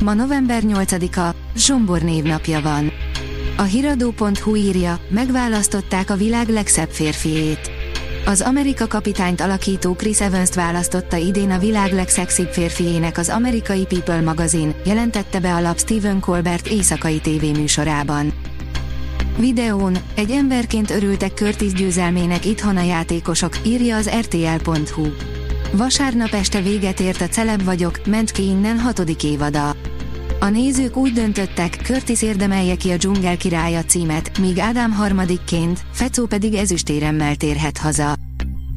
Ma november 8-a, Zsombor névnapja van. A hiradó.hu írja, megválasztották a világ legszebb férfiét. Az Amerika kapitányt alakító Chris Evans-t választotta idén a világ legszexibb férfiének az amerikai People magazin, jelentette be a lap Stephen Colbert éjszakai tévéműsorában. Videón, egy emberként örültek Curtis győzelmének itthon a játékosok, írja az rtl.hu. Vasárnap este véget ért a Celeb vagyok, ment ki innen hatodik évada. A nézők úgy döntöttek, Curtis érdemelje ki a dzsungel királya címet, míg Ádám harmadikként, Fecó pedig ezüstéremmel térhet haza.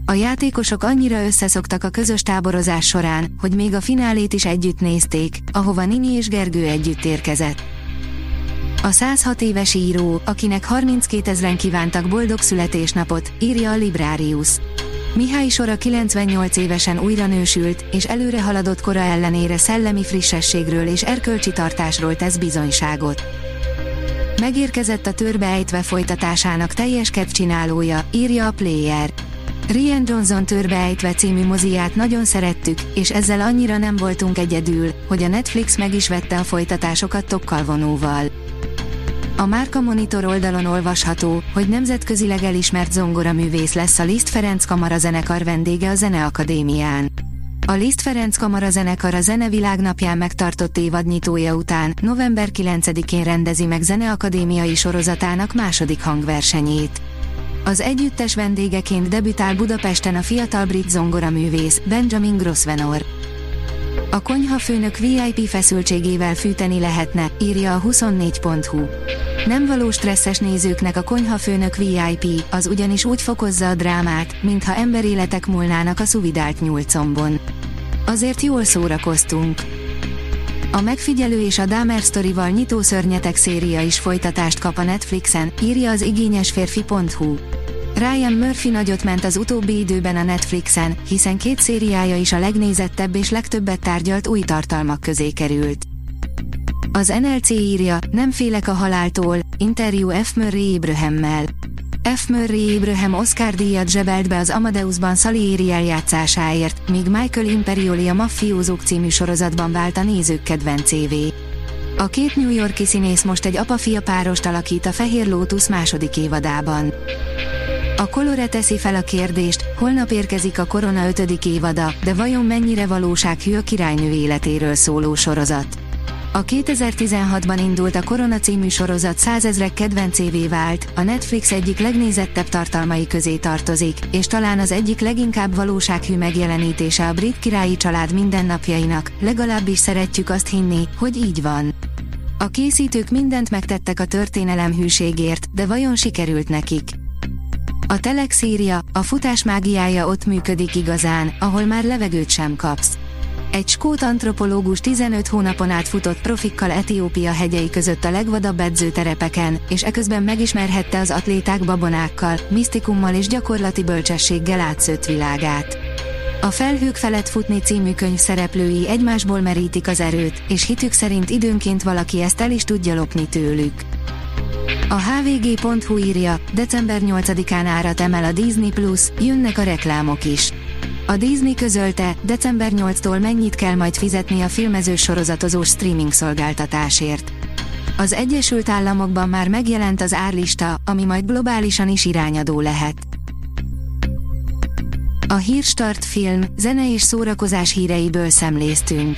A játékosok annyira összeszoktak a közös táborozás során, hogy még a finálét is együtt nézték, ahova Nini és Gergő együtt érkezett. A 106 éves író, akinek 32 ezeren kívántak boldog születésnapot, írja a Librarius. Mihály Sora 98 évesen újra nősült, és előre haladott kora ellenére szellemi frissességről és erkölcsi tartásról tesz bizonyságot. Megérkezett a törbeejtve folytatásának teljes csinálója, írja a Player. Rian Johnson törbeejtve című moziát nagyon szerettük, és ezzel annyira nem voltunk egyedül, hogy a Netflix meg is vette a folytatásokat tokkal vonóval. A Márka Monitor oldalon olvasható, hogy nemzetközileg elismert zongoraművész lesz a Liszt Ferenc Kamara zenekar vendége a Zeneakadémián. A Liszt Ferenc Kamara zenekar a Zenevilág napján megtartott évadnyitója után november 9-én rendezi meg Zeneakadémiai sorozatának második hangversenyét. Az együttes vendégeként debütál Budapesten a fiatal brit zongoraművész Benjamin Grosvenor. A konyhafőnök VIP feszültségével fűteni lehetne, írja a 24.hu. Nem való stresszes nézőknek a konyhafőnök VIP, az ugyanis úgy fokozza a drámát, mintha emberéletek múlnának a szuvidált nyúlcombon. Azért jól szórakoztunk. A megfigyelő és a Dahmer sztorival nyitó szörnyetek széria is folytatást kap a Netflixen, írja az igényesférfi.hu. Ryan Murphy nagyot ment az utóbbi időben a Netflixen, hiszen két szériája is a legnézettebb és legtöbbet tárgyalt új tartalmak közé került. Az NLC írja, nem félek a haláltól, interjú F. Murray Abrahammel. F. Murray Abraham Oscar díjat zsebelt be az Amadeusban Salieri eljátszásáért, míg Michael Imperioli a Maffiózók című sorozatban vált a nézők kedvencévé. A két New Yorki színész most egy apa-fia párost alakít a Fehér Lótusz második évadában. A Colore teszi fel a kérdést, holnap érkezik a Korona 5. évada, de vajon mennyire valósághű a királynő életéről szóló sorozat? A 2016-ban indult a Korona című sorozat százezrek kedvencévé vált, a Netflix egyik legnézettebb tartalmai közé tartozik, és talán az egyik leginkább valósághű megjelenítése a brit királyi család mindennapjainak, legalábbis szeretjük azt hinni, hogy így van. A készítők mindent megtettek a történelem hűségért, de vajon sikerült nekik? A Telex írja, a futás mágiája ott működik igazán, ahol már levegőt sem kapsz. Egy skót antropológus 15 hónapon át futott profikkal Etiópia hegyei között a legvadabb edzőterepeken, és eközben megismerhette az atléták babonákkal, misztikummal és gyakorlati bölcsességgel átszőtt világát. A Felhők felett futni című könyv szereplői egymásból merítik az erőt, és hitük szerint időnként valaki ezt el is tudja lopni tőlük. A hvg.hu írja, december 8-án árat emel a Disney Plus, jönnek a reklámok is. A Disney közölte, december 8-tól mennyit kell majd fizetni a filmezős sorozatozós streaming szolgáltatásért. Az Egyesült Államokban már megjelent az árlista, ami majd globálisan is irányadó lehet. A Hírstart film, zene és szórakozás híreiből szemléztünk.